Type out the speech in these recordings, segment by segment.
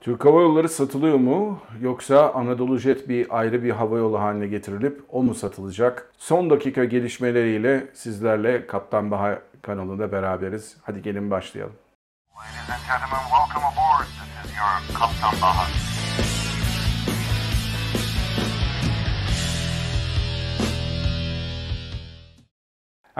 Türk Hava Yolları satılıyor mu yoksa Anadolu Jet bir ayrı bir hava yolu haline getirilip o mu satılacak? Son dakika gelişmeleriyle sizlerle Kaptan Baha kanalında beraberiz. Hadi gelin başlayalım. Ladies and gentlemen, welcome aboard. This is your Kaptan Baha.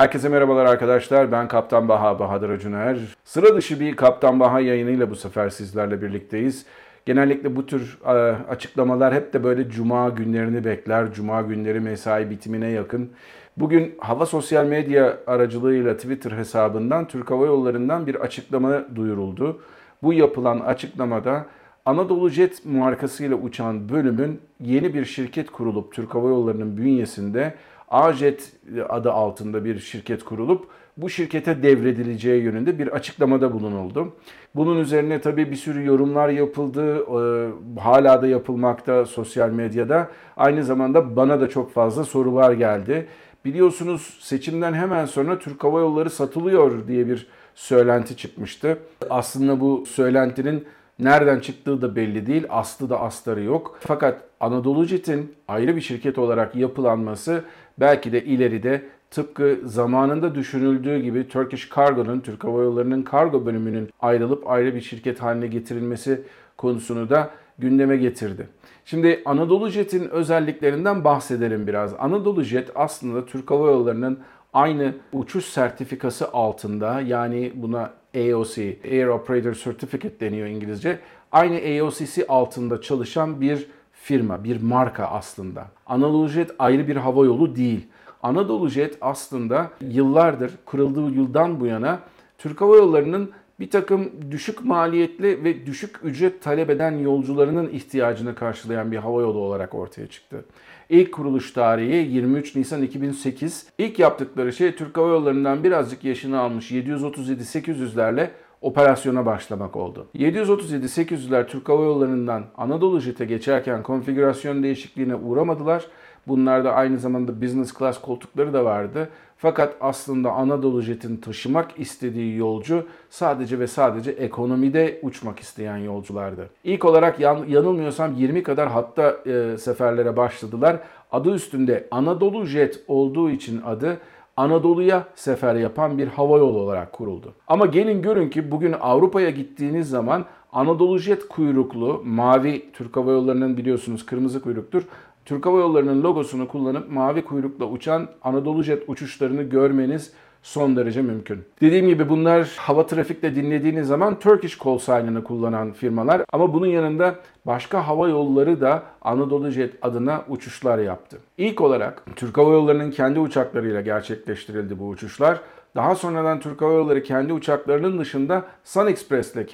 Herkese merhabalar arkadaşlar. Ben Kaptan Baha Bahadır Acuner. Sıra dışı bir Kaptan Baha yayınıyla bu sefer sizlerle birlikteyiz. Genellikle bu tür e, açıklamalar hep de böyle cuma günlerini bekler. Cuma günleri mesai bitimine yakın. Bugün hava sosyal medya aracılığıyla Twitter hesabından Türk Hava Yolları'ndan bir açıklama duyuruldu. Bu yapılan açıklamada Anadolu Jet markasıyla uçan bölümün yeni bir şirket kurulup Türk Hava Yolları'nın bünyesinde Ajet adı altında bir şirket kurulup bu şirkete devredileceği yönünde bir açıklamada bulunuldu. Bunun üzerine tabii bir sürü yorumlar yapıldı. Ee, hala da yapılmakta sosyal medyada. Aynı zamanda bana da çok fazla sorular geldi. Biliyorsunuz seçimden hemen sonra Türk Hava Yolları satılıyor diye bir söylenti çıkmıştı. Aslında bu söylentinin nereden çıktığı da belli değil. Aslı da astarı yok. Fakat Anadolu Jet'in ayrı bir şirket olarak yapılanması belki de ileride tıpkı zamanında düşünüldüğü gibi Turkish Cargo'nun, Türk Hava Yolları'nın kargo bölümünün ayrılıp ayrı bir şirket haline getirilmesi konusunu da gündeme getirdi. Şimdi Anadolu Jet'in özelliklerinden bahsedelim biraz. Anadolu Jet aslında Türk Hava Yolları'nın aynı uçuş sertifikası altında yani buna AOC, Air Operator Certificate deniyor İngilizce. Aynı AOC'si altında çalışan bir firma, bir marka aslında. Anadolu Jet ayrı bir hava yolu değil. Anadolu Jet aslında yıllardır, kurulduğu yıldan bu yana Türk Hava Yolları'nın bir takım düşük maliyetli ve düşük ücret talep eden yolcularının ihtiyacını karşılayan bir hava yolu olarak ortaya çıktı. İlk kuruluş tarihi 23 Nisan 2008. İlk yaptıkları şey Türk Hava Yolları'ndan birazcık yaşını almış 737-800'lerle operasyona başlamak oldu. 737-800'ler Türk Hava Yolları'ndan Anadolu Jet'e geçerken konfigürasyon değişikliğine uğramadılar. Bunlarda aynı zamanda business class koltukları da vardı. Fakat aslında Anadolu Jet'in taşımak istediği yolcu sadece ve sadece ekonomide uçmak isteyen yolculardı. İlk olarak yan, yanılmıyorsam 20 kadar hatta e, seferlere başladılar. Adı üstünde Anadolu Jet olduğu için adı Anadolu'ya sefer yapan bir hava yolu olarak kuruldu. Ama gelin görün ki bugün Avrupa'ya gittiğiniz zaman Anadolu Jet kuyruklu, mavi Türk Hava Yolları'nın biliyorsunuz kırmızı kuyruktur. Türk Hava Yolları'nın logosunu kullanıp mavi kuyrukla uçan Anadolu Jet uçuşlarını görmeniz son derece mümkün. Dediğim gibi bunlar hava trafikte dinlediğiniz zaman Turkish call sign'ını kullanan firmalar ama bunun yanında başka hava yolları da Anadolu Jet adına uçuşlar yaptı. İlk olarak Türk Hava Yolları'nın kendi uçaklarıyla gerçekleştirildi bu uçuşlar. Daha sonradan Türk Hava Yolları kendi uçaklarının dışında Sun Express ile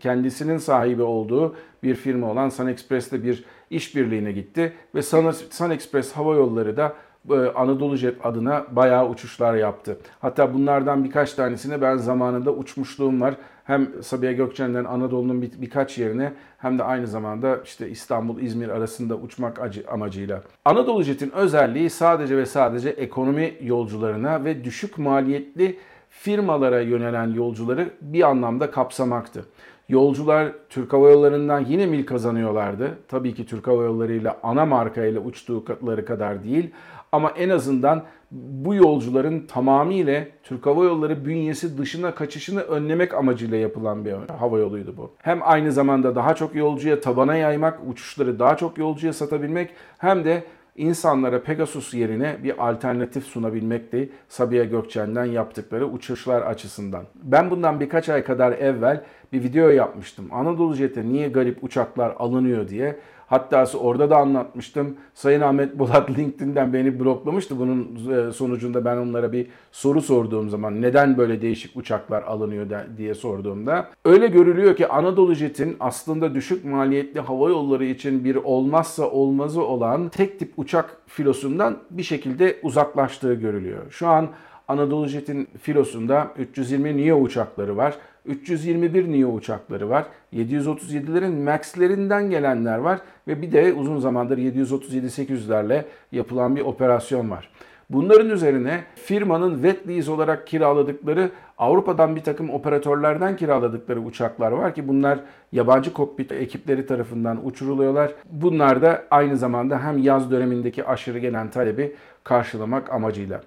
kendisinin sahibi olduğu bir firma olan Sun Express ile bir işbirliğine gitti ve Sun Express Hava Yolları da e, Anadolu Jet adına bayağı uçuşlar yaptı. Hatta bunlardan birkaç tanesine ben zamanında uçmuşluğum var. Hem Sabiha Gökçen'den Anadolu'nun bir, birkaç yerine hem de aynı zamanda işte İstanbul-İzmir arasında uçmak amacıyla. Anadolu Jet'in özelliği sadece ve sadece ekonomi yolcularına ve düşük maliyetli firmalara yönelen yolcuları bir anlamda kapsamaktı. Yolcular Türk Hava Yolları'ndan yine mil kazanıyorlardı. Tabii ki Türk Hava Yolları ile ana marka ile uçtukları kadar değil. Ama en azından bu yolcuların tamamıyla Türk Hava Yolları bünyesi dışına kaçışını önlemek amacıyla yapılan bir hava yoluydu bu. Hem aynı zamanda daha çok yolcuya tabana yaymak, uçuşları daha çok yolcuya satabilmek hem de insanlara Pegasus yerine bir alternatif sunabilmekti Sabiha Gökçen'den yaptıkları uçuşlar açısından. Ben bundan birkaç ay kadar evvel bir video yapmıştım. Anadolu Jet'e niye garip uçaklar alınıyor diye. Hatta orada da anlatmıştım. Sayın Ahmet Bolat LinkedIn'den beni bloklamıştı. Bunun e, sonucunda ben onlara bir soru sorduğum zaman neden böyle değişik uçaklar alınıyor diye sorduğumda öyle görülüyor ki Anadolu Jet'in aslında düşük maliyetli hava yolları için bir olmazsa olmazı olan tek tip uçak filosundan bir şekilde uzaklaştığı görülüyor. Şu an Anadolu Jet'in filosunda 320 NEO uçakları var. 321 NEO uçakları var. 737'lerin MAX'lerinden gelenler var ve bir de uzun zamandır 737-800'lerle yapılan bir operasyon var. Bunların üzerine firmanın wet lease olarak kiraladıkları Avrupa'dan bir takım operatörlerden kiraladıkları uçaklar var ki bunlar yabancı kokpit ekipleri tarafından uçuruluyorlar. Bunlar da aynı zamanda hem yaz dönemindeki aşırı gelen talebi karşılamak amacıyla.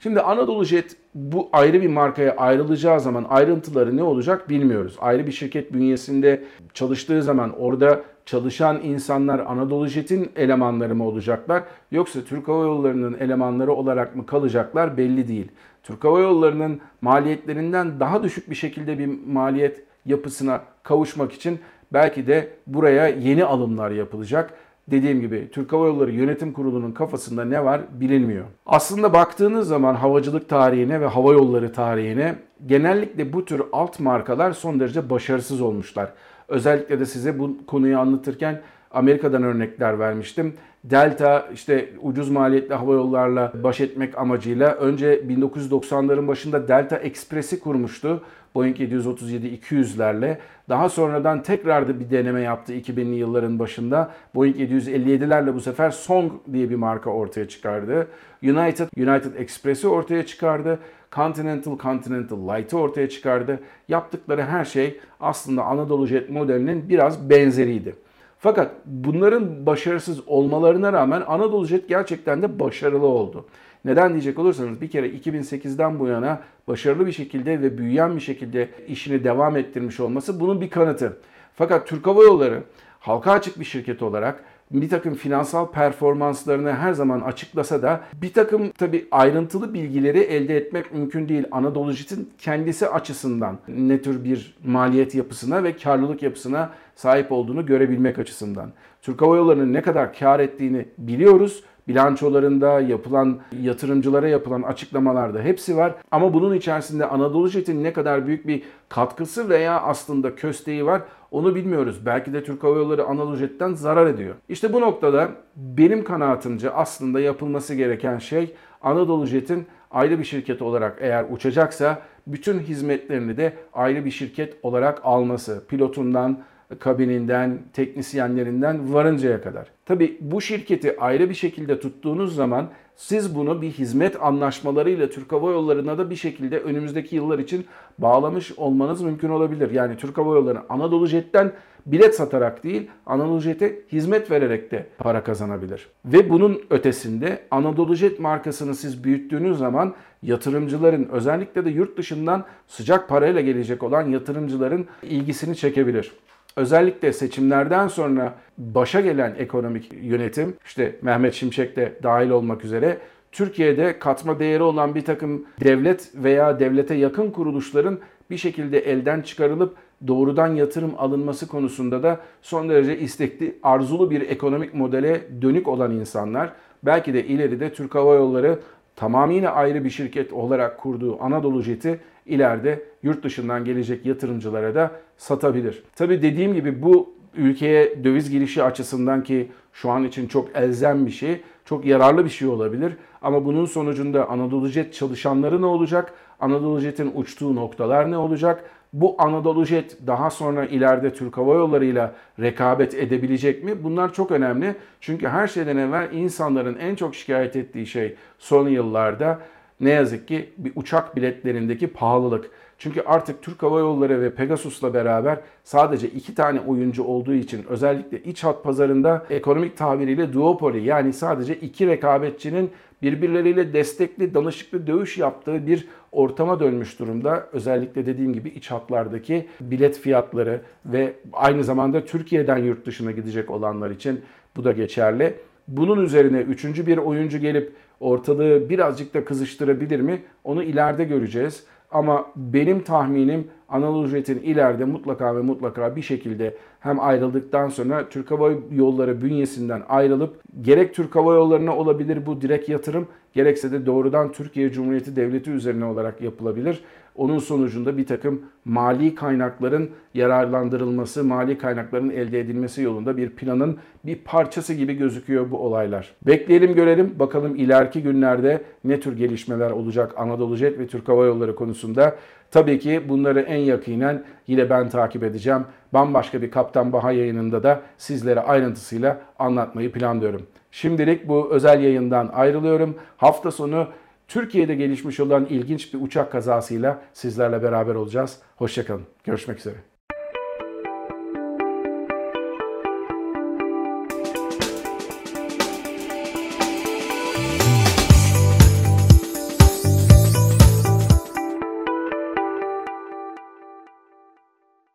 Şimdi Anadolu Jet bu ayrı bir markaya ayrılacağı zaman ayrıntıları ne olacak bilmiyoruz. Ayrı bir şirket bünyesinde çalıştığı zaman orada çalışan insanlar Anadolu Jet'in elemanları mı olacaklar yoksa Türk Hava Yolları'nın elemanları olarak mı kalacaklar belli değil. Türk Hava Yolları'nın maliyetlerinden daha düşük bir şekilde bir maliyet yapısına kavuşmak için belki de buraya yeni alımlar yapılacak dediğim gibi Türk Hava Yolları Yönetim Kurulu'nun kafasında ne var bilinmiyor. Aslında baktığınız zaman havacılık tarihine ve hava yolları tarihine genellikle bu tür alt markalar son derece başarısız olmuşlar. Özellikle de size bu konuyu anlatırken Amerika'dan örnekler vermiştim. Delta işte ucuz maliyetli hava yollarla baş etmek amacıyla önce 1990'ların başında Delta Express'i kurmuştu. Boeing 737-200'lerle. Daha sonradan tekrar da bir deneme yaptı 2000'li yılların başında. Boeing 757'lerle bu sefer Song diye bir marka ortaya çıkardı. United, United Express'i ortaya çıkardı. Continental, Continental Light'ı ortaya çıkardı. Yaptıkları her şey aslında Anadolu Jet modelinin biraz benzeriydi. Fakat bunların başarısız olmalarına rağmen Anadolu Jet gerçekten de başarılı oldu. Neden diyecek olursanız bir kere 2008'den bu yana başarılı bir şekilde ve büyüyen bir şekilde işini devam ettirmiş olması bunun bir kanıtı. Fakat Türk Hava Yolları halka açık bir şirket olarak bir takım finansal performanslarını her zaman açıklasa da bir takım tabi ayrıntılı bilgileri elde etmek mümkün değil. Anadolu Jet'in kendisi açısından ne tür bir maliyet yapısına ve karlılık yapısına sahip olduğunu görebilmek açısından. Türk Hava Yolları'nın ne kadar kar ettiğini biliyoruz bilançolarında yapılan yatırımcılara yapılan açıklamalarda hepsi var. Ama bunun içerisinde Anadolu Jet'in ne kadar büyük bir katkısı veya aslında kösteği var onu bilmiyoruz. Belki de Türk Hava Yolları Anadolu zarar ediyor. İşte bu noktada benim kanaatimce aslında yapılması gereken şey Anadolu Jet'in ayrı bir şirket olarak eğer uçacaksa bütün hizmetlerini de ayrı bir şirket olarak alması. Pilotundan, kabininden, teknisyenlerinden varıncaya kadar. Tabi bu şirketi ayrı bir şekilde tuttuğunuz zaman siz bunu bir hizmet anlaşmalarıyla Türk Hava Yolları'na da bir şekilde önümüzdeki yıllar için bağlamış olmanız mümkün olabilir. Yani Türk Hava Yolları Anadolu Jet'ten bilet satarak değil Anadolu Jet'e hizmet vererek de para kazanabilir. Ve bunun ötesinde Anadolu Jet markasını siz büyüttüğünüz zaman yatırımcıların özellikle de yurt dışından sıcak parayla gelecek olan yatırımcıların ilgisini çekebilir özellikle seçimlerden sonra başa gelen ekonomik yönetim, işte Mehmet Şimşek de dahil olmak üzere Türkiye'de katma değeri olan bir takım devlet veya devlete yakın kuruluşların bir şekilde elden çıkarılıp doğrudan yatırım alınması konusunda da son derece istekli, arzulu bir ekonomik modele dönük olan insanlar belki de ileride Türk Hava Yolları tamamıyla ayrı bir şirket olarak kurduğu Anadolu Jet'i ileride yurt dışından gelecek yatırımcılara da satabilir. Tabi dediğim gibi bu ülkeye döviz girişi açısından ki şu an için çok elzem bir şey, çok yararlı bir şey olabilir. Ama bunun sonucunda Anadolu Jet çalışanları ne olacak? Anadolu Jet'in uçtuğu noktalar ne olacak? Bu Anadolu Jet daha sonra ileride Türk Hava Yolları ile rekabet edebilecek mi? Bunlar çok önemli. Çünkü her şeyden evvel insanların en çok şikayet ettiği şey son yıllarda ne yazık ki bir uçak biletlerindeki pahalılık. Çünkü artık Türk Hava Yolları ve Pegasus'la beraber sadece iki tane oyuncu olduğu için özellikle iç hat pazarında ekonomik tabiriyle duopoly yani sadece iki rekabetçinin birbirleriyle destekli, danışıklı dövüş yaptığı bir ortama dönmüş durumda. Özellikle dediğim gibi iç hatlardaki bilet fiyatları ve aynı zamanda Türkiye'den yurt dışına gidecek olanlar için bu da geçerli. Bunun üzerine üçüncü bir oyuncu gelip ortalığı birazcık da kızıştırabilir mi? Onu ileride göreceğiz. Ama benim tahminim Anadolu Jet'in ileride mutlaka ve mutlaka bir şekilde hem ayrıldıktan sonra Türk Hava Yolları bünyesinden ayrılıp gerek Türk Hava Yolları'na olabilir bu direkt yatırım gerekse de doğrudan Türkiye Cumhuriyeti Devleti üzerine olarak yapılabilir. Onun sonucunda bir takım mali kaynakların yararlandırılması, mali kaynakların elde edilmesi yolunda bir planın bir parçası gibi gözüküyor bu olaylar. Bekleyelim görelim bakalım ileriki günlerde ne tür gelişmeler olacak Anadolu Jet ve Türk Hava Yolları konusunda. Tabii ki bunları en yakinen yine ben takip edeceğim. bambaşka bir Kaptan Baha yayınında da sizlere ayrıntısıyla anlatmayı planlıyorum. Şimdilik bu özel yayından ayrılıyorum. Hafta sonu Türkiye'de gelişmiş olan ilginç bir uçak kazasıyla sizlerle beraber olacağız. Hoşçakalın. Görüşmek üzere.